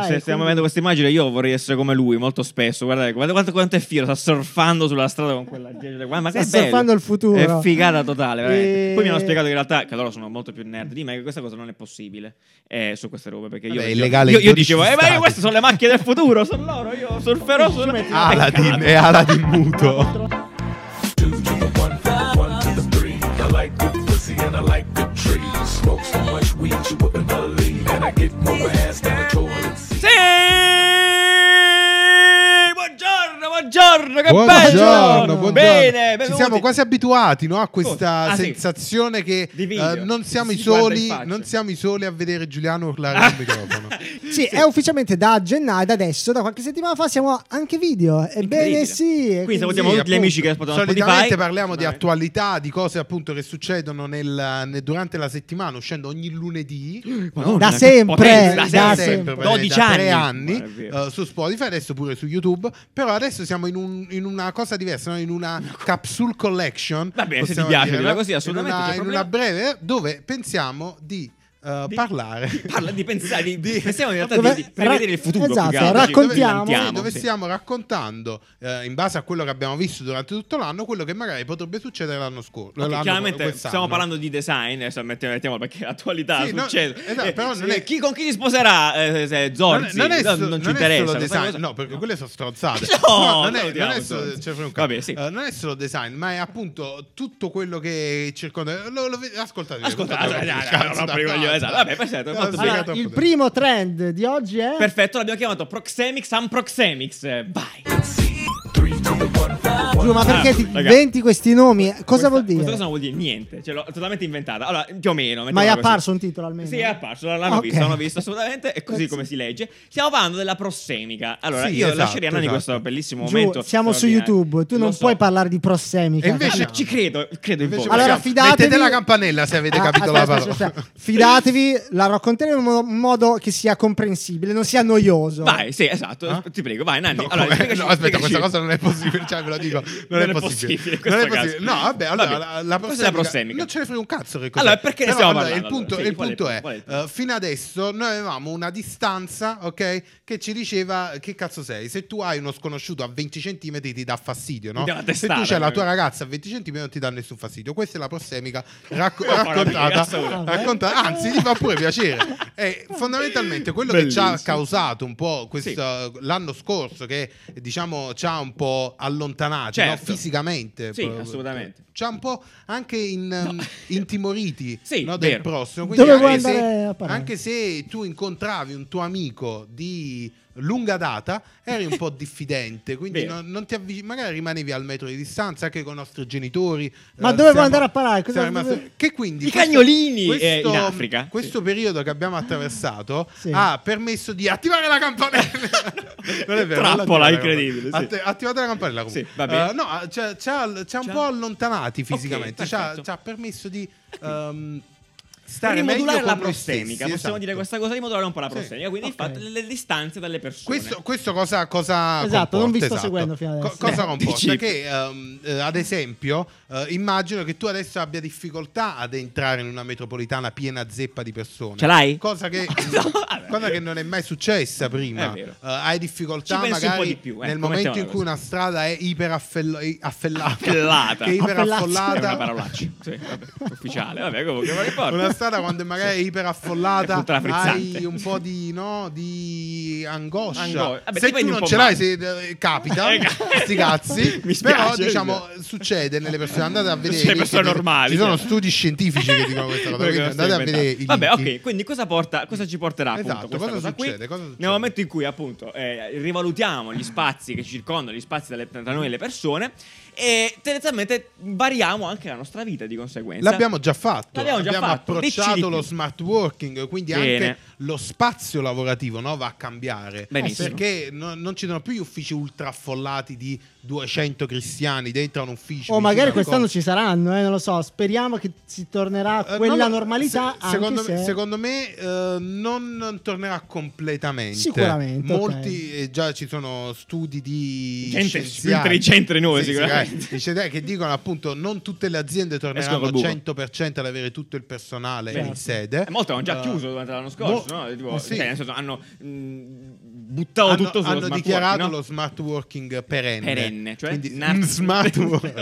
dai. Se stiamo quindi- vedendo questa immagine, io vorrei essere come lui molto spesso. Guardate, guardate quanto, quanto è fiero, sta surfando sulla strada con quella gente. Ma che Sta surfando il futuro. È figata totale, veramente. E- Poi mi hanno spiegato che in realtà, che loro sono molto più nerd di me, che questa cosa non è possibile eh, su queste robe. Perché io, Vabbè, è io- io, in io 12 dicevo, eh, ma io- queste sono le macchine del futuro, sono loro, io surferò su Aladdin e Aladdin muto. The the the and I like good trees. Smoke so much weed you wouldn't believe, and I get more ass than a toilet buongiorno, che Buongiorno, bello! buongiorno. Bene, Ci siamo quasi abituati no, a questa Ah, sì. sensazione che Di video. eh, non, siamo soli, non siamo i soli a vedere Giuliano urlare al microfono. Sì, è ufficialmente da gennaio, da adesso, da qualche settimana fa, siamo anche video. Ebbene sì. e Quindi salutiamo Sì, tutti gli amici che ascoltano Solitamente Spotify. parliamo di attualità, di cose appunto che succedono nel- nel- durante la settimana, uscendo ogni lunedì. Madonna, Da che sempre, potenza, da da sempre. sempre. per- 12 da anni. tre anni eh, su Spotify, adesso pure su YouTube. Però adesso siamo in, un- in una cosa diversa, no? in una capsule collection. Va bene, se ti piace dire, no? così, assolutamente, In una, in una breve, dove pensiamo di, eh, Di- parlare. Parla di pensare, di, Di- pensiamo in realtà Dove- di, di prevedere il futuro. Esatto, altro. raccontiamo. Ci- Sì, dove sì. stiamo raccontando, eh, in base a quello che abbiamo visto durante tutto l'anno, quello che magari potrebbe succedere l'anno scorso. Ok, l'anno- chiaramente quest'anno. stiamo parlando di design, adesso mettiamo, mettiamo perché attualità Sì, no, succede. esatto, Eh, però non è- chi, con chi si sposerà eh, se Non, Zorzi? non è, No, so- non non ci è interessa. design, cosa. no, perché quelle sono stronzate. No, non, è, non è solo, non è design, ma è appunto tutto quello che circonda. Ascoltate, Ascolta, ascoltate, dai. esatto. Vabbè, perfetto, sì, bene. Allora, il primo trend di oggi è... Perfetto, l'abbiamo chiamato Proxemics Unproxemics. Vai. Giù, ma perché Ah, ti raga. inventi questi nomi? Cosa Questa- vuol dire? Questa cosa non vuol dire niente, ce l'ho totalmente inventata. Allora, più o meno. Ma è mettiamola così. apparso un titolo almeno? Sì, è apparso, l'hanno Ok. visto, l'hanno visto assolutamente, è così come si legge. Stiamo parlando della prossemica. Allora, Sì, io esatto, lascerei esatto. questo bellissimo Giù, momento. siamo su. YouTube, tu Lo non so. puoi parlare di prossemica. E invece- Allora, ci credo, credo in Invece voi. Allora, fidatevi- Mettete la campanella se avete Ah, capito aspetta, la parola. aspetta, aspetta. Fidatevi, la racconteremo in modo, in modo che sia comprensibile, non sia noioso. Vai, sì, esatto, Ah? ti prego, vai Nanni. No, allora, aspetta, questa cosa non è possibile, cioè ve lo dico, non, è possibile. questo Non è possibile. No, vabbè, allora Vabbè, la, prossemica- prossemica? Non ce ne frega un cazzo che cos'è. Allora, perché Però, stiamo allora, parlando, Il punto? Sì, il è eh, fino adesso noi avevamo una distanza, ok, che ci diceva che cazzo sei. Se tu hai uno sconosciuto a 20 cm ti dà fastidio, no? Se tu c'hai la tua ragazza a 20 cm non ti dà nessun fastidio. Questa è la prossemica racco- raccontata, raccontata- anzi, ti fa pure piacere. È fondamentalmente quello che ci ha Bellissimo. causato un po' questo, l'anno scorso, che diciamo ci ha un po' allontanati no? Certo. fisicamente. Sì, proprio. assolutamente. Ci ha un po' anche in, um, intimoriti Sì, no, del prossimo. Vuoi anche, se, anche se tu incontravi un tuo amico di lunga data, eri un po' diffidente, quindi non, non ti avvic- magari rimanevi al metro di distanza anche con i nostri genitori. Ma eh, dove vuoi siamo- andare a parare? Cosa- dove- Che quindi I questo- cagnolini, eh, in Africa. Questo Sì. periodo che abbiamo attraversato Sì. ha permesso di attivare la campanella. non è vero. Trappola incredibile, sì. Att- attivate la campanella comunque. Sì, va bene. Eh, no, ci ha, un po' allontanati fisicamente. ci, ha, perfetto. ci ha permesso di Per stare rimodulare la stessi, possiamo esatto. dire questa cosa, rimodulare un po' la Sì. prossemica, quindi Ok. infatti le, le distanze dalle persone. Questo, questo cosa, cosa Esatto, non vi comporta, sto esatto. seguendo fino adesso. cosa Eh, comporta? dici- Che ehm, eh, ad esempio eh, immagino che tu adesso abbia difficoltà ad entrare in una metropolitana piena zeppa di persone. Ce l'hai? Cosa che, No, cosa che non è mai successa prima. È. Eh, hai difficoltà Ci pensi un po' magari di più, eh, nel momento in cui così. una strada è iperaffollata. Affellata. Che è È Affellazio. una iperaffollata. parolaccia. Sì, vabbè, ufficiale. Vabbè, comunque, ma importa. Una strada quando magari è iperaffollata, hai un po' di, no, di angoscia. Angoscia. Vabbè, se tu non ce l'hai, se, eh, capita, Eh, sti cazzi. Mi spiace, però diciamo succede nelle persone. Andate a vedere. I persone normali, Ci sono cioè. studi scientifici che dicono questa cosa. Quindi andate a vedere. Vabbè, ok, quindi cosa, porta, cosa ci porterà appunto Esatto, questa cosa cosa succede, cosa succede? Nel momento in cui appunto eh, rivalutiamo gli spazi che ci circondano, gli spazi dalle- tra noi e le persone e tendenzialmente variamo anche la nostra vita di conseguenza. L'abbiamo già fatto. L'abbiamo già fatto. Dici di approcciato più. lo smart working, quindi Bene. anche lo spazio lavorativo no, va a cambiare. Benissimo. Perché no- non ci sono più gli uffici ultra affollati di 200 cristiani dentro un ufficio. O magari al quest'anno ci saranno, eh, non lo so. Speriamo che si tornerà a Eh, quella no, no, normalità. se- secondo, anche me, se... secondo me, eh, non, tornerà completamente. Sicuramente, Molti, eh, già ci sono studi di Gente più intelligente di noi, Sì, sicuramente. sì, scienziati che dicono appunto non tutte le aziende torneranno buco. 100% ad avere tutto il personale Certo. in sede. Eh, molti hanno già Eh, chiuso durante l'anno scorso. mo- no? Tipo, sì. cioè, nel senso, hanno mh, buttato hanno, tutto sullo hanno smart dichiarato working, no? lo smart working perenne. perenne, cioè Quindi, nar- smart working.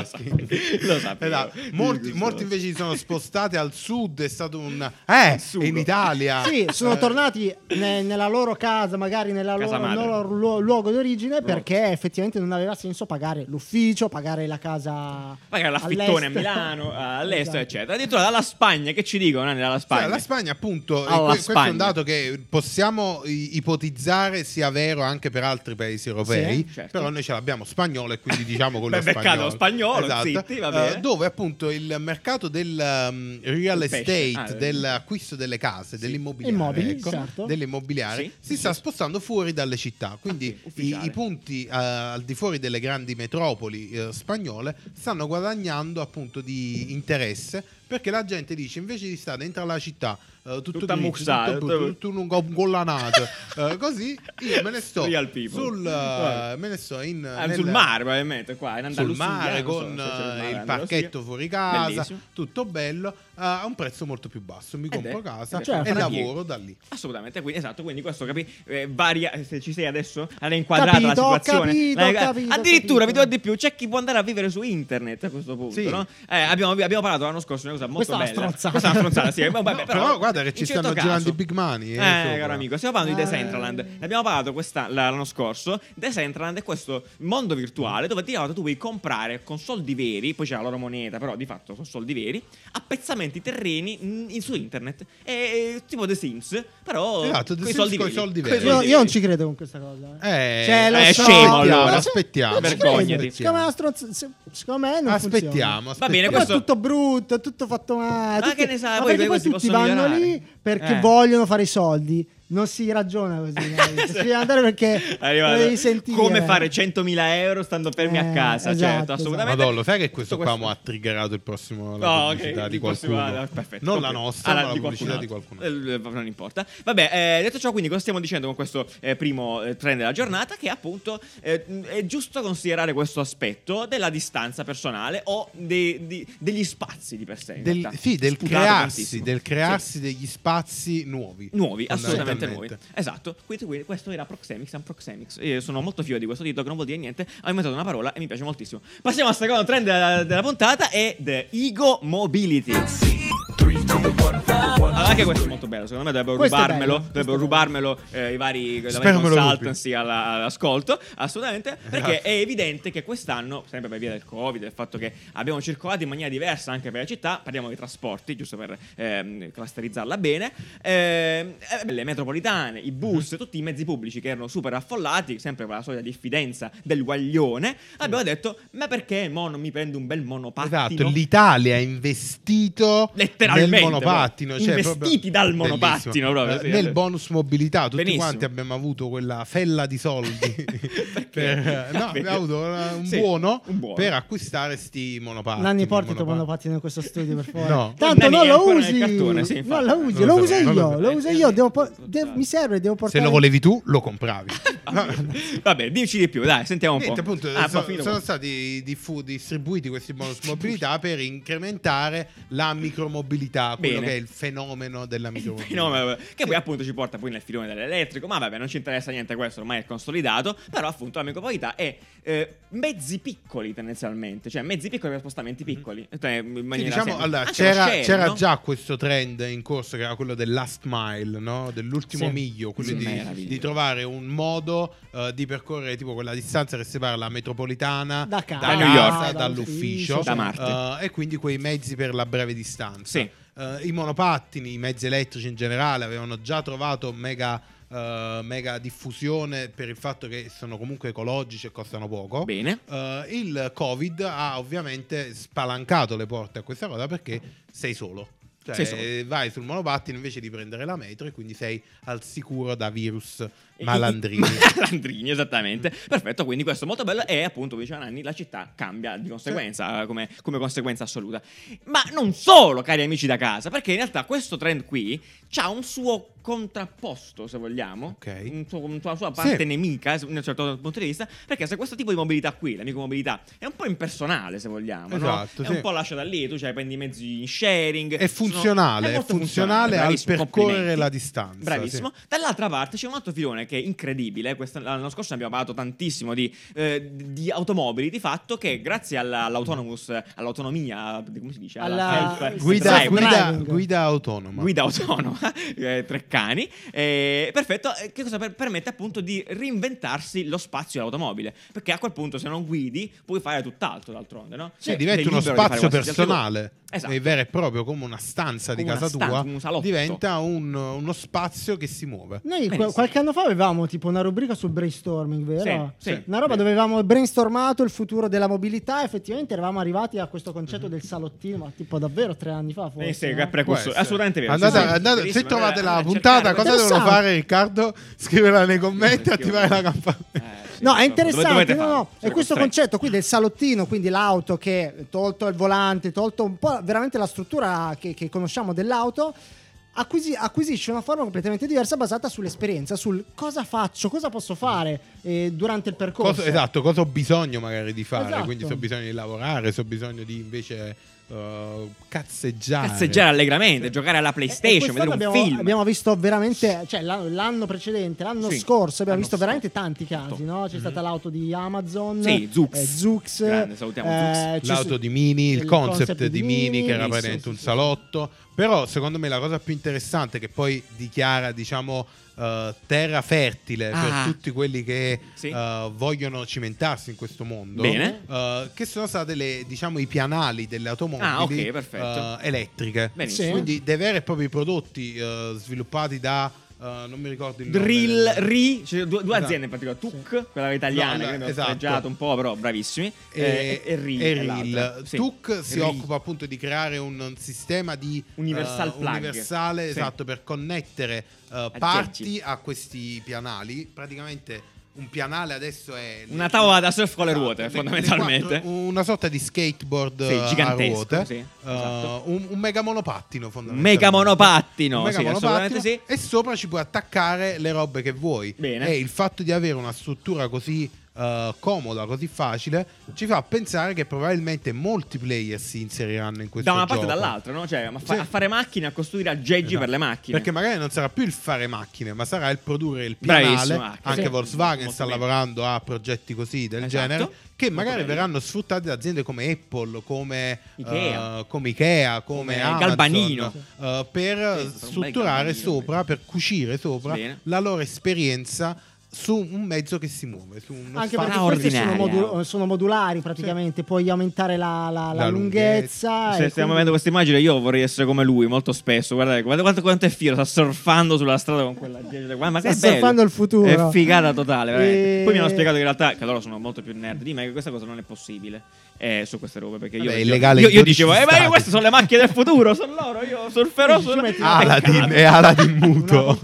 lo sapevo. Esatto. Molti, molti invece si sono spostati al sud, è stato un... Eh, in Italia. Sì, sono Eh, tornati ne- nella loro casa, magari nella Casa loro, loro lu- luogo d'origine, perché effettivamente non aveva senso pagare l'ufficio, pagare la casa. Magari l'affittone a. Milano, all'estero, Esatto. eccetera. Addirittura dalla Spagna, che ci dicono dalla Spagna? la Spagna, appunto, Alla que- questo è Spagna. un dato che possiamo ipotizzare sia vero anche per altri paesi europei, Sì, certo. però noi ce l'abbiamo spagnolo e quindi diciamo quello beccato spagnolo. lo spagnolo, Esatto. zitti, bene. Eh, dove appunto il mercato del um, real Il estate, Ah, dell'acquisto delle case, dell'immobiliare, Immobili, ecco, certo. dell'immobiliare, Sì, si sì, sta sì. spostando fuori dalle città. Quindi Ah, sì, i, i punti eh, al di fuori delle grandi metropoli eh, spagnole stanno guadagnando appunto di interesse perché la gente dice invece di stare dentro la città eh, tutto Tutta muxata, tutto, un go- gollanato eh, così io me ne sto sul Vai. me ne sto in Ah, nel- sul mare, probabilmente, qua in sul Andalusia. mare non so con c'è eh, mare il parchetto fuori casa, Bellissimo. tutto bello, a un prezzo molto più basso. Mi Ed compro è- casa ed è Certo, e lavoro da lì. Assolutamente, quindi, esatto, quindi questo capi, eh, varia, se ci sei adesso, hai inquadrata Capito, la situazione. capito, L'hai- ho capito, addirittura, ho vi capito. dirò di più, c'è chi può andare a vivere su internet a questo punto, Sì. no? Eh, abbiamo, abbiamo parlato l'anno scorso di una cosa molto Questa bella. stronzata. Questa è una stronzata, sì. Vabbè, No, però, però guarda che ci certo stanno caso- girando i big money. Eh, sopra. caro amico, stiamo parlando di Eh. Decentraland. Ne abbiamo parlato questa- l'anno scorso. Decentraland è questo mondo virtuale dove di fatto tu puoi comprare con soldi veri, poi c'è la loro moneta, però di fatto sono soldi veri, appezzamenti terreni mm, in- su internet. È tipo The Sims, però Esatto, The coi Sims soldi veri. soldi Coi veri. Io, io non ci credo con questa cosa. eh. Eh, Cioè, lo è so, scemo, allora. Aspettiamo. Vergognati. Secondo me, se- secondo me non Aspettiamo, funziona. Va bene, questo- è tutto brutto, è tutto fatto male. Ma tutti- che ne sai, ma poi questi tutti vanno migliorare. lì perché Eh. vogliono fare i soldi. Non si ragiona così. deve andare perché devi sentire. Come fare 100.000 euro stando fermi a Eh, casa? esatto, certo, assolutamente. Madonna, lo sai che questo Tutto qua mo ha triggerato il prossimo la No, pubblicità ok, di prossimo- qualcuno. ah, perfetto, non la nostra, Ah, ma la di pubblicità qualcun di qualcuno. Eh, non importa. Vabbè, eh, detto ciò, quindi cosa stiamo dicendo con questo eh, primo eh, trend della giornata? Che appunto eh, è giusto considerare questo aspetto della distanza personale o dei- di- degli spazi di per sé. Del, sì, del Sputato crearsi, del Sì. crearsi degli spazi nuovi. Nuovi, assolutamente nuovi. fondamentalmente. Esatto. Quindi, quindi questo era Proxemics and Proxemics. Io sono molto fiero di questo titolo che non vuol dire niente. Ho inventato una parola e mi piace moltissimo. Passiamo al secondo trend della, della puntata è The Ego Mobility. Anche questo è molto bello. Secondo me dovrebbero Questo rubarmelo. Dovrebbero rubarmelo eh, i vari, consultancy alla- all'ascolto. Assolutamente. Perché Esatto. è evidente che quest'anno, sempre per via del Covid, del fatto che abbiamo circolato in maniera diversa anche per le città, parliamo di trasporti, giusto per ehm, clusterizzarla bene. ehm, eh, le metropolitane, i bus, Mhm. tutti i mezzi pubblici che erano super affollati, sempre con la solita diffidenza del guaglione, abbiamo detto: Ma perché mo non mi prendo un bel monopattino? Esatto, l'Italia ha investito Letteralmente, nel monopattino, cioè Investiti proprio- dal monopattino, proprio, Eh, sì. nel bonus mobilità, tutti Benissimo. quanti abbiamo avuto quella fella di soldi Perché? per, no, abbiamo avuto un, Sì, buono un buono. per acquistare sti monopattini. Nanni porti il tuo monopattino in questo studio per favore. No. Tanto non lo usi. cartone, sì, non lo usi, lo uso io, lo uso io, devo po- de- mi serve, devo Se portare lo volevi tu, lo compravi. Vabbè, dici di più, dai, sentiamo un Niente, po'. appunto, Ah, so- sono stati diffu- distribuiti questi bonus mobilità per incrementare la micromobilità, quello Bene. che è il fenomeno della micromobilità. No, ma- che poi appunto ci porta poi nel filone dell'elettrico, ma vabbè, non ci interessa niente questo, ormai è consolidato, però appunto la micromobilità è eh, mezzi piccoli tendenzialmente, cioè mezzi piccoli per spostamenti piccoli, cioè, in Sì, diciamo, allora, c'era, c'era già questo trend in corso che era quello del last mile, no? dell'ultimo Sì. miglio, quello di, di trovare un modo eh, di percorrere tipo quella distanza che separa la metropolitana Da casa, Da New York. dall'ufficio, Da Marte. eh, e quindi quei mezzi per la breve distanza. Sì. Eh, I monopattini, i mezzi elettrici in generale avevano già trovato mega, eh, mega diffusione per il fatto che sono comunque ecologici e costano poco. Bene. Eh, il Covid ha ovviamente spalancato le porte a questa cosa perché sei solo. Cioè, Sei solo. vai sul monopattino invece di prendere la metro e quindi sei al sicuro da virus Malandrini. Malandrini, esattamente. Perfetto, quindi questo è molto bello e appunto, come diceva Nanni, la città cambia di conseguenza, come, come conseguenza assoluta. Ma non solo, cari amici da casa, perché in realtà questo trend qui ha un suo contrapposto, se vogliamo, Ok. un suo- una sua parte Sì. nemica, da un certo punto di vista, perché se questo tipo di mobilità qui, la micromobilità, è un po' impersonale, se vogliamo, no? Esatto, è sì. un po' lasciata lì, tu cioè, prendi i mezzi in sharing, È sono- funzionale, è molto funzionale al percorrere la distanza, Bravissimo. Dall'altra parte c'è un altro filone che è incredibile. questa- l'anno scorso ne abbiamo parlato tantissimo di, eh, di automobili. Di fatto, che grazie alla- all'autonomous, all'autonomia, come si dice? Alla- self- Guida, Drive, guida, guida autonoma. guida autonoma, eh, tre cani. eh, perfetto, eh, che cosa per- permette appunto di reinventarsi lo spazio dell'automobile. Perché a quel punto, se non guidi, puoi fare tutt'altro d'altronde, no? Sì, Sei diventa uno di spazio cosa. personale, Esatto. è vero e proprio come una stanza di una casa stanza, tua, un salotto. diventa un- uno spazio che si muove. Noi Benissimo. qualche anno fa avevamo tipo una rubrica sul brainstorming, vero? Sì, sì. Una roba dove avevamo brainstormato il futuro della mobilità. Effettivamente eravamo arrivati a questo concetto del salottino, ma tipo davvero tre anni fa, forse. Eh sì, no? precursore. Assolutamente vero. Andate, Sì, andate- se trovate la puntata, cosa devono fare, Riccardo? Scriverla nei commenti e attivare la. Eh, sì, No, è interessante, no, no, è questo concetto qui del salottino, quindi l'auto che tolto il volante, tolto un po' veramente la struttura che, che conosciamo dell'auto, acquisi- acquisisce una forma completamente diversa basata sull'esperienza, sul cosa faccio, cosa posso fare eh, durante il percorso. Cosa- esatto, cosa ho bisogno magari di fare? Esatto. Quindi se ho bisogno di lavorare, se ho bisogno di invece uh, cazzeggiare. Cazzeggiare allegramente, giocare alla E- e PlayStation, vedere un abbiamo, film. abbiamo visto veramente, cioè l'anno, l'anno precedente, l'anno Sì, scorso, abbiamo l'anno visto scorso. veramente tanti casi. No? C'è stata l'auto di Amazon, Sì, Zux. eh, Zux, Grande, salutiamo eh, ci L'auto di Mini, il, il concept, di Mini, che era un sì, sì, salotto. Però secondo me la cosa più interessante che poi dichiara, diciamo, eh, terra fertile Ah. per tutti quelli che Sì. eh, vogliono cimentarsi in questo mondo, Bene. eh, che sono state le, diciamo, i pianali delle automobili Ah, ok, perfetto. eh, elettriche. Benissimo. Sì. Quindi dei veri e propri prodotti sviluppati da eh, non mi ricordo il nome Drill, del- Ri, cioè due, due Esatto. aziende in particolare, Tuc, quella italiana, No, che la- abbiamo esatto. sfregiato un po', però bravissimi, e, eh, e Ri. e è l'altra. Reel. Sì. Tuc si Ri. occupa appunto di creare un, sistema di Universal plug. universale Sì. esatto per connettere eh, parti a questi pianali praticamente un pianale adesso è Una tavola da surf con le Esatto, ruote, le- fondamentalmente. le quattro- una sorta di skateboard Sì, eh, a gigantesco, ruote sì, eh, esatto. un, un mega monopattino fondamentalmente mega monopattino, mega sì, monopattino, sì. e sopra ci puoi attaccare le robe che vuoi Bene. e il fatto di avere una struttura così eh, comoda, così facile, ci fa pensare che probabilmente molti player si inseriranno in questo Da una parte e gioco. dall'altra, no? Cioè, a, fa- Sì. a fare macchine, a costruire aggeggi Esatto. per le macchine. Perché magari non sarà più il fare macchine, ma sarà il produrre il pianale. Bravissimo, anche. Sì. Volkswagen sta lavorando a progetti così del Esatto. genere, che magari verranno sfruttati da aziende come Apple, come Ikea. eh, come, Ikea, come, Come Amazon, Galbanino. eh, per Sì, strutturare sopra, per cucire sopra Bene. la loro esperienza su un mezzo che si muove, su uno Anche perché queste sono, Straordinaria. modu- sono modulari praticamente, puoi aumentare la, la- la La lunghezza. Se e stiamo quindi- vedendo questa immagine, io vorrei essere come lui molto spesso. Guardate, guardate quanto, quanto è fiero, sta surfando sulla strada con quella gente. Ma Sta che bello. surfando il futuro. È figata totale. E- Poi mi hanno spiegato che in realtà, che loro sono molto più nerd di me, che questa cosa non è possibile. Eh, su queste robe, perché io, Vabbè, è io- illegale io, io 12 dicevo, eh, ma io, queste sono le macchine del futuro, sono loro, io surferò Sì, su Aladdin, è Aladdin muto.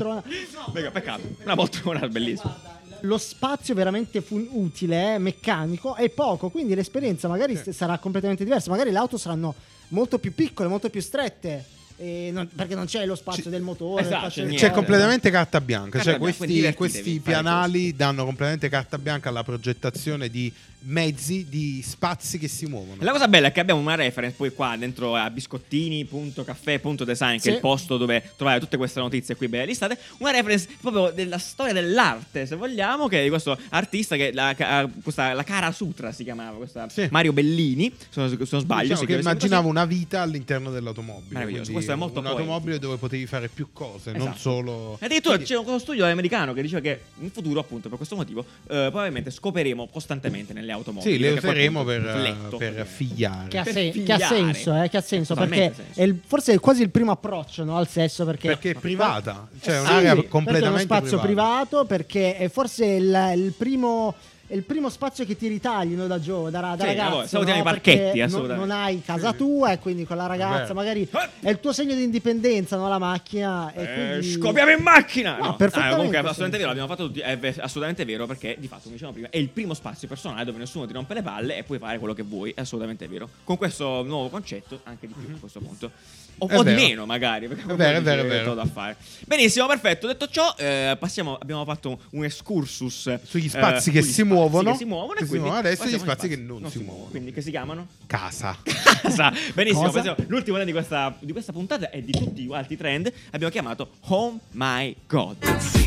Poltrona- Peccato. Una poltrona bellissima. Lo spazio veramente fun- utile, eh, meccanico, è poco, quindi l'esperienza magari s- sarà completamente diversa. Magari le auto saranno molto più piccole, molto più strette, non- perché non c'è lo spazio Ci- del motore. Esatto, c'è C'è completamente carta bianca, Carta cioè bianca, questi, questi pianali danno completamente carta bianca alla progettazione di mezzi, di spazi che si muovono. La cosa bella è che abbiamo una reference poi qua dentro a biscottini.caffè.design, che Sì. è il posto dove trovare tutte queste notizie qui belle listate. Una reference proprio della storia dell'arte, se vogliamo, che è di questo artista che la, questa, la Cara Sutra si chiamava, questa Sì. Mario Bellini, se non, se non sbaglio. Diciamo si che immaginavo una vita all'interno dell'automobile. Meraviglioso, è molto un'automobile dove potevi fare più cose, non Esatto. solo. E addirittura Quindi- c'è uno studio americano che dice che in futuro, appunto, per questo motivo, eh, probabilmente scoperemo costantemente nelle automobili. Sì, le useremo per, fletto, per figliare. Che ha, Per sen- che ha figliare. senso, eh, che ha senso perché senso. è il- forse è quasi il primo approccio no, al sesso perché, Perché è privata, cioè è Eh sì, un'area perché è uno completamente spazio privata. privato perché è forse il, il primo è il primo spazio che ti ritaglino da giovane, da, da Sì, ragazzo. vabbè, salutiamo no? i parchetti, Perché non- assolutamente. Non, hai casa tua e quindi con la ragazza Vero. magari Eh! è il tuo segno di indipendenza, no? La macchina. E Eh, quindi... scopiamo in macchina! No, No, perfettamente, ah, comunque è assolutamente vero, l'abbiamo fatto tutti. È assolutamente vero perché di fatto, come dicevamo prima, è il primo spazio personale dove nessuno ti rompe le palle e puoi fare quello che vuoi. È assolutamente vero. Con questo nuovo concetto, anche di più a questo punto. O, o di meno, magari. Perché È vero, è vero, è vero. da fare. Benissimo, perfetto. Detto ciò, eh, passiamo. Abbiamo fatto un excursus Sugli spazi eh, che sugli si muovono. Che si muovono e Che si quindi muovono. Adesso gli spazi agli che non si muovono. Quindi che si chiamano? Casa. casa. Benissimo, Cosa? passiamo- l'ultimo di questa, di questa puntata e di tutti gli altri trend abbiamo chiamato Oh My God.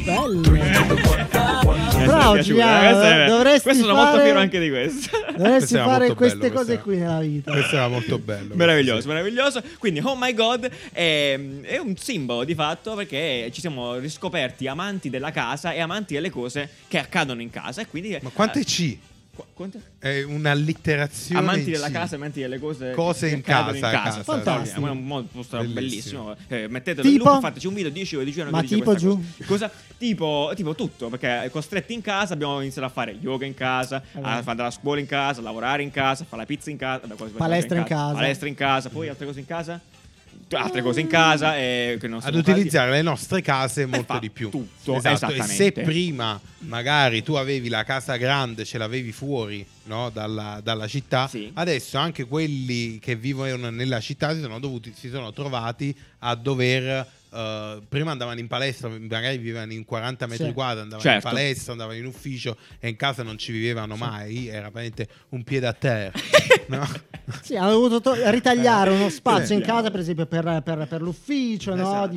Bello. Questa Bravo, Giuliano, eh, questa dovresti questo sono molto fare- fiero anche di questo. Dovresti Questo era fare molto queste bello, cose questa- qui nella vita. Questo era molto bello. Meraviglioso, meraviglioso. Quindi, oh my god, è, è un simbolo di fatto perché ci siamo riscoperti amanti della casa e amanti delle cose che accadono in casa. E quindi, Ma quante eh, C? qu- quante? È un'allitterazione. Amanti in della casa, amanti delle cose, Cose che in accadono casa, in casa. casa, Fantastico. È un modo posto bellissimo. Bellissimo. Eh, mettetelo in Tipo? loop, fateci un video 10 o 10 anni Ma tipo giù? Cosa. Cosa? Tipo, tipo tutto, perché costretti in casa abbiamo iniziato a fare yoga in casa, Eh a beh. fare la scuola in casa, a lavorare in casa, a fare la pizza in casa, vabbè, Palestra in casa. palestra in casa, poi altre cose in casa. Altre cose in casa e non ad fatti. utilizzare le nostre case molto di più. tutto, esatto. E se prima magari tu avevi la casa grande, ce l'avevi fuori no, dalla, dalla città, Sì. adesso anche quelli che vivono nella città si sono, dovuti, si sono trovati a dover. Eh, prima andavano in palestra, magari vivevano in 40 metri Sì. quadri, andavano Certo. in palestra, andavano in ufficio e in casa non ci vivevano mai, era veramente un piede a terra. no? Sì, hanno dovuto to- ritagliare uno spazio in Sì. casa, per esempio, per, per- per l'ufficio, no? Esatto.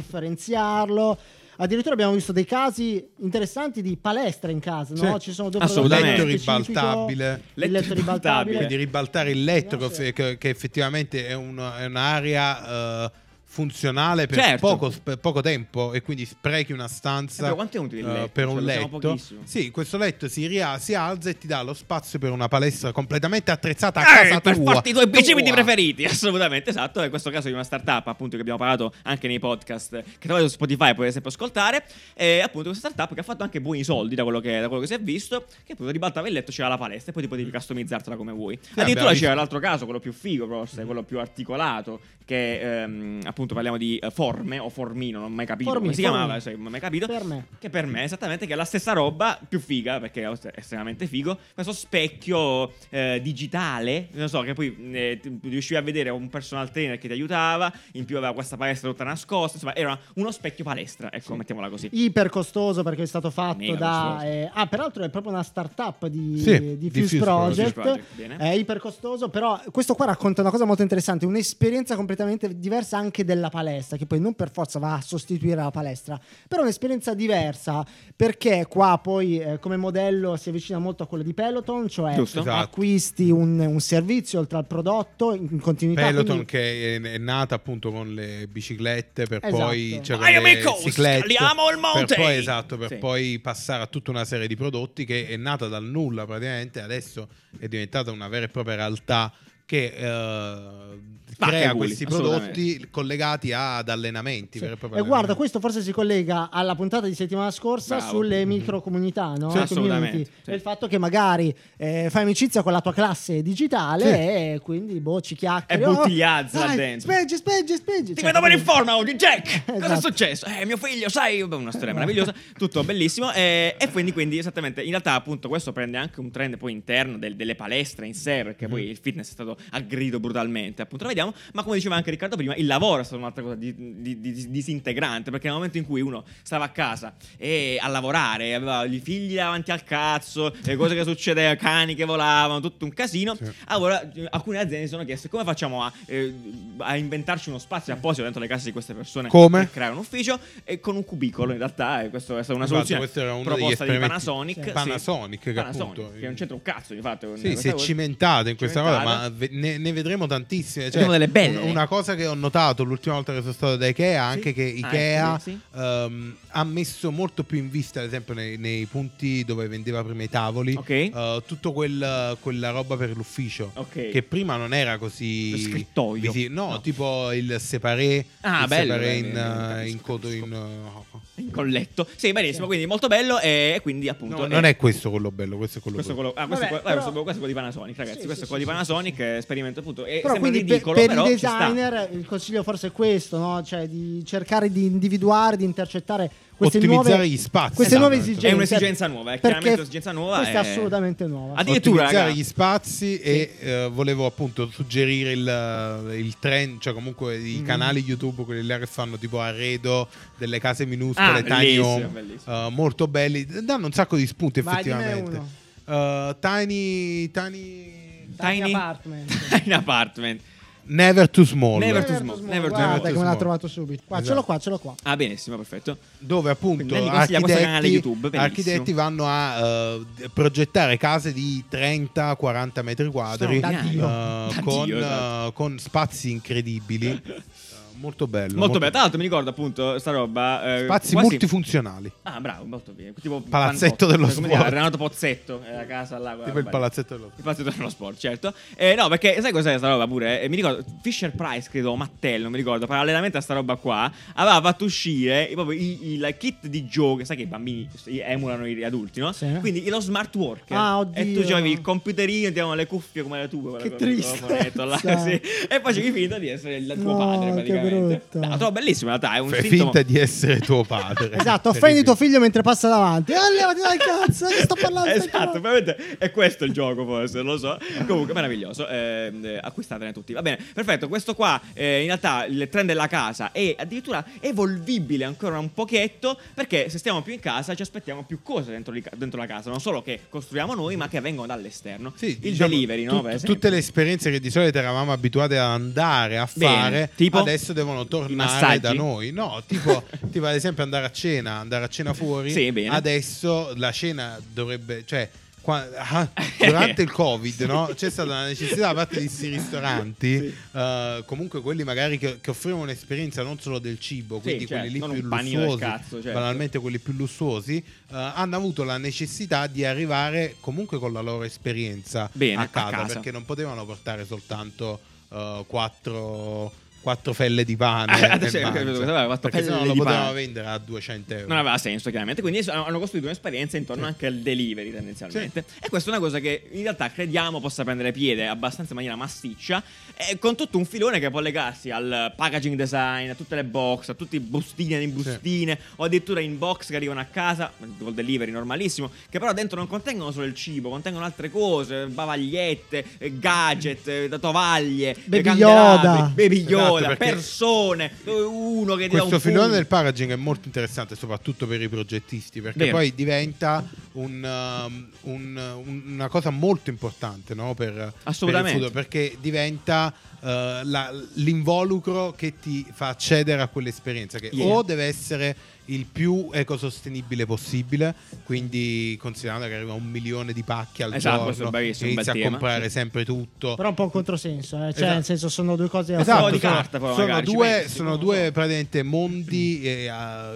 differenziarlo. Addirittura abbiamo visto dei casi interessanti di palestra in casa, no? Sì. Ci sono due Assolutamente. Letto ribaltabile. Il letto ribaltabile. Quindi ribaltare il letto, No, che, sì. che- effettivamente è, un- è un'area eh, funzionale per Certo. poco, per poco tempo e quindi sprechi una Eh, stanza è utile il eh, per Cioè, un letto. Sì, questo letto si, ria- si alza e ti dà lo spazio per una palestra completamente attrezzata a Eh, casa per tua. farti i tuoi bicipiti preferiti, assolutamente esatto. In questo caso di una startup, appunto, che abbiamo parlato anche nei podcast che trovate su Spotify, potete sempre ascoltare. E appunto, questa startup che ha fatto anche buoni soldi da quello che, da quello che si è visto. Che appunto ribaltava il letto, c'era la palestra e poi ti potevi customizzartela come vuoi. Addirittura abbiamo c'era visto- l'altro caso, quello più figo, forse, quello più articolato. Che ehm, appunto parliamo di eh, forme o formino, non ho mai capito Formi, come si formi. chiamava, sai, non ho mai capito. Per me. Che per me, esattamente, che è la stessa roba, più figa, perché è estremamente figo. Questo specchio eh, digitale, non so, che poi eh, riuscivi a vedere un personal trainer che ti aiutava, in più aveva questa palestra tutta nascosta, insomma, era uno specchio palestra, ecco, mettiamola così. Iper costoso perché è stato fatto Mega da. eh, ah, peraltro è proprio una startup di, Sì, di Fuse Fuse Project. Project. Fuse Project. È iper costoso, però questo qua racconta una cosa molto interessante: un'esperienza completamente diversa anche della palestra, che poi non per forza va a sostituire la palestra, però un'esperienza diversa perché qua poi eh, come modello si avvicina molto a quello di Peloton, cioè Giusto. Esatto. acquisti un, un servizio oltre al prodotto in continuità. Peloton quindi- che è, è nata appunto con le biciclette per Esatto. poi cioè Miami le Coast, ciclette, scaliamo il monte! per poi, esatto per Sì. poi passare a tutta una serie di prodotti che è nata dal nulla praticamente adesso è diventata una vera e propria realtà che eh, crea questi prodotti collegati ad allenamenti Sì. e E guarda, allenamenti. questo forse si collega alla puntata di settimana scorsa Bravo. sulle micro comunità, no? Sì, sì. E il fatto che magari eh, fai amicizia con la tua classe digitale Sì. e quindi boh, ci chiacchieri. E butti Oh, dentro. Speggi, speggi, speggi. Ti Cioè, vedo bene in forma oggi, Jack! Cosa è Esatto. successo? Eh, mio figlio, sai, una storia meravigliosa, tutto bellissimo. E, e quindi, quindi, esattamente, in realtà, appunto, questo prende anche un trend poi interno del- delle palestre in sé, perché poi Mm-hmm. il fitness è stato aggredito brutalmente, appunto, lo vediamo. Ma come diceva anche Riccardo prima, il lavoro è stato un'altra cosa di- di- di- disintegrante, perché nel momento in cui uno stava a casa e a lavorare, aveva i figli davanti al cazzo, le cose che succedevano, cani che volavano, tutto un casino. Sì. Allora, eh, alcune aziende si sono chieste come facciamo a, eh, a inventarci uno spazio apposito dentro le case di queste persone Come? per creare un ufficio e con un cubicolo in realtà e questa è stata una Esatto, soluzione questo era proposta di Panasonic Sì. sì. Panasonic, che Panasonic, appunto- che non c'entra un cazzo di fatto con Sì, si è cosa. cimentato in questa cosa, Cimentata. ma ve- ne, ne vedremo tantissime. Cioè, delle belle. un- una cosa che ho notato l'ultima volta che sono stato da Ikea, anche che Ah, Ikea ecco, sì. ehm, ha messo molto più in vista, ad esempio, nei, nei punti dove vendeva prima i tavoli, Ok. eh, tutto quel- quella roba per l'ufficio. Ok. Che prima non era così. Lo scrittoio. visi- no, No. tipo il separé. Ah, il bello, separé bello, in, bello, in codo. In, eh, In colletto. Sì, benissimo, quindi molto bello e quindi appunto... no, non è questo quello bello, questo è quello Questo, è bello. quello, ah, questo, è Vabbè, quello- ah, però- questo- questo è quello di Panasonic, ragazzi. Sì, questo sì, è quello sì, di sì, Panasonic. eh, Esperimento appunto. E Però sembra quindi ridicolo, per, però i designer il consiglio forse è questo, no? Cioè di cercare di individuare, di intercettare queste Ottimizzare nuove, gli spazi. queste Esatto. nuove esigenze. È un'esigenza nuova, è Perché chiaramente un'esigenza nuova. Questa è assolutamente nuova. Addi- Addirittura, ottimizzare raga. gli spazi e eh, volevo appunto suggerire il, il trend, cioè comunque i Mhm. canali YouTube, quelli là che fanno tipo arredo delle case minuscole, Ah, tiny home, bellissimo. eh, molto belli, danno un sacco di spunti Vai, effettivamente. Eh, tiny, tiny, Tiny Tiny apartment. in apartment. Never too small. Never too small, never too Guarda small. che me l'ha trovato subito. Qua, ce l'ho Esatto. qua, ce l'ho qua. Ah, benissimo, perfetto. dove appunto Quindi consiglia questo canale architetti, YouTube, bellissimo. architetti vanno a eh, progettare case di 30-40 metri quadri eh, Da con, Dio, esatto. eh, con spazi incredibili. Eh, molto bello. Molto bello. Tra l'altro mi ricordo appunto sta roba. eh, Spazi quasi- multifunzionali. Ah, bravo, molto bene. Tipo Palazzetto dello sport. Renato Pozzetto, è la casa là. Tipo il palazzetto dello Il palazzetto dello sport, certo. Eh, no, perché sai cos'è sta roba pure? Eh, mi ricordo, Fisher Price, credo, o Mattel, non mi ricordo, parallelamente a sta roba qua, aveva fatto uscire proprio i- il kit di gioco, sai che i bambini emulano i adulti, no? Sì. Quindi lo smart worker. Ah, oddio. E tu c'avevi il computerino, ti davano le cuffie come le tue. quella Che il là, sì. E facevi finta di essere il tuo No, padre, praticamente. Brutto. No, lo trovo bellissimo, in realtà, è un Fai sintomo- finta di essere tuo padre. Esatto, offendi tuo figlio mentre passa davanti. Ah, levati dal cazzo, che sto parlando. Esatto, probabilmente è questo il gioco, forse, non lo so. Comunque, meraviglioso. eh, eh, acquistatene tutti. Va bene, perfetto. Questo qua, eh, in realtà, il trend della casa è addirittura evolvibile ancora un pochetto. Perché se stiamo più in casa, ci aspettiamo più cose dentro, di ca- dentro la casa. Non solo che costruiamo noi, ma che vengono dall'esterno. Sì, il diciamo, delivery, no? tut- tutte le esperienze che di solito eravamo abituati ad andare a Bene, fare, tipo? adesso devono tornare da noi. No, tipo, tipo ad esempio andare a cena, andare a cena fuori. Sì, bene. Adesso la cena dovrebbe, cioè, ah, durante il Covid, no? C'è stata la necessità da parte di questi ristoranti, eh, comunque quelli magari che, che offrivano un'esperienza non solo del cibo, quindi certo, quelli lì non più lussuosi, cazzo, certo. banalmente quelli più lussuosi, eh, hanno avuto la necessità di arrivare comunque con la loro esperienza Bene, a a casa, casa. perché non potevano portare soltanto eh, quattro, quattro felle di pane. Ah, adesso aveva, quattro perché felle sennò lo potevano pane. vendere a 200 euro. Non aveva senso, chiaramente. Quindi hanno costruito un'esperienza intorno anche al delivery, tendenzialmente. E questa è una cosa che in realtà crediamo possa prendere piede abbastanza in maniera massiccia. eh, con tutto un filone che può legarsi al packaging design, a tutte le box, a tutti i bustine in bustine, o addirittura in box che arrivano a casa, col delivery normalissimo, che però dentro non contengono solo il cibo, contengono altre cose, bavagliette, eh, gadget, eh, tovaglie, eh, Baby candelabri, Yoda. Baby Yoda, perché persone, eh, uno che ti dà Questo un filone fungo. del packaging è molto interessante, soprattutto per i progettisti, perché Vero. poi diventa un, um, un- un- una cosa molto importante no? per, per Assolutamente. futuro, perché diventa uh, la- l'involucro che ti fa accedere a quell'esperienza, che Yeah. o deve essere il più ecosostenibile possibile, quindi considerando che arriva un milione di pacchi al Esatto, giorno, inizia a tema, comprare sì. sempre tutto. Però un po' un controsenso, eh. cioè Esatto. nel senso sono due cose Esatto, di sono, carta, poi sono magari, due, pensi, sono due so. praticamente mondi eh,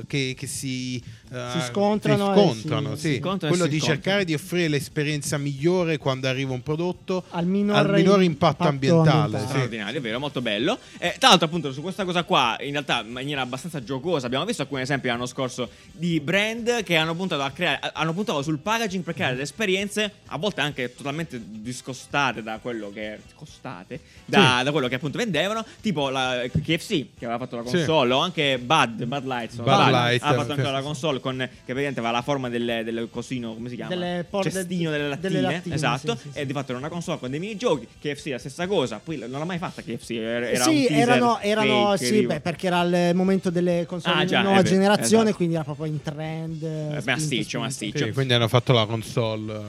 che, che si, Si scontrano si e scontrano, si- sì. si scontrano e Quello si di incontrano. cercare di offrire l'esperienza migliore quando arriva un prodotto Al minor al minore impatto, impatto ambientale. ambientale. sì. straordinario, è vero, molto bello. Eh, tra l'altro, appunto, su questa cosa qua, in realtà, in maniera abbastanza giocosa, abbiamo visto alcuni esempi l'anno scorso di brand che hanno puntato a creare, hanno puntato sul packaging per creare delle esperienze, a volte anche totalmente discostate da quello che costate, da, da quello che appunto vendevano, tipo la KFC che aveva fatto la Sì. console, o anche Bud, Bud Light, se non Bud sbaglio, Light, ha fatto anche sì. la console con che praticamente aveva la forma del, del cosino, come si chiama? Delle por- Cestino delle lattine, delle lattine, esatto, sì, sì, e di fatto era una console con dei minigiochi, KFC la stessa cosa, poi non l'ha mai fatta KFC, era, era sì, erano, erano fake, sì, beh, perché era il momento delle console Ah, di già, nuova vero, generazione, esatto. quindi era proprio in trend. eh, spinto, massiccio, spinto. massiccio. Sì, quindi hanno fatto la console eh,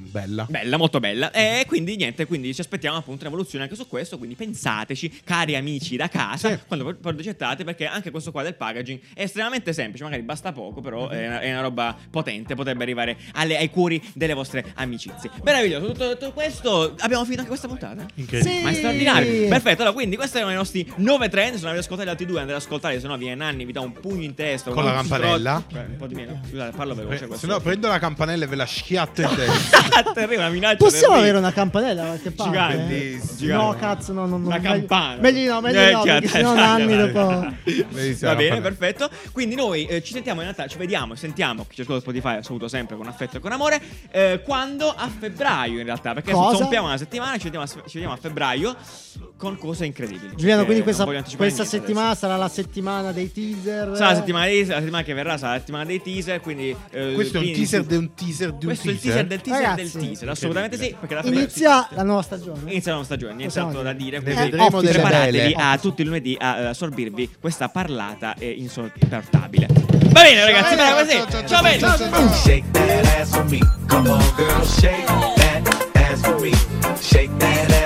bella. Bella, molto bella. E quindi niente, quindi ci aspettiamo appunto un'evoluzione anche su questo. Quindi pensateci, cari amici da casa, Sì. quando pro- progettate, perché anche questo qua del packaging è estremamente semplice. Magari basta poco, però però è una, è una roba potente, potrebbe arrivare alle- ai cuori delle vostre amicizie. Meraviglioso, tutto, tutto questo, abbiamo finito anche questa puntata? Incredibile. Sì. Ma è straordinario. Perfetto, allora quindi questi erano i nostri 9 trend. Se non avete ascoltato gli altri due, andate ad ascoltare, se no viene Nanni, vi dà un pugno in testa. Con la campanella? scrot- Eh, un po' di meno. Scusate, parlo veloce. Questo. se no, prendo la campanella e ve la schiatto in testa. Terribile, una minaccia. Possiamo avere una campanella da qualche parte? Eh? Gigante. No, cazzo, no, no, no. Una meglio- campana. Meglio no, meglio Eh, no, chiaro, perché sennò Nanni dopo... Va bene, perfetto. Quindi noi eh, ci sentiamo in realtà, ci vediamo, sentiamo chi ci ascolta Spotify, saluto sempre con affetto e con amore. eh, quando? A febbraio in realtà, perché Cosa? sompiamo una settimana, ci vediamo, a, ci vediamo a febbraio con cose incredibili. Giuliano, quindi questa, questa settimana adesso. sarà la settimana dei teaser. Sarà la settimana, dei- la settimana che verrà sarà la settimana dei teaser, quindi eh, Questo è un quindi- teaser di un teaser di un Questo è il teaser. teaser del teaser Ragazzi, del teaser, assolutamente sì, perché la febbraio- Inizia la nuova stagione. Inizia la nuova stagione, niente altro da dire. quindi vedremo delle preparatevi belle. a tutti i lunedì a assorbirvi questa parlata eh, insopportabile. Va bene, ragazzi, bene così. Ciao, belli. Shake that ass for me. Come on, girl, shake that ass for me. Shake that ass.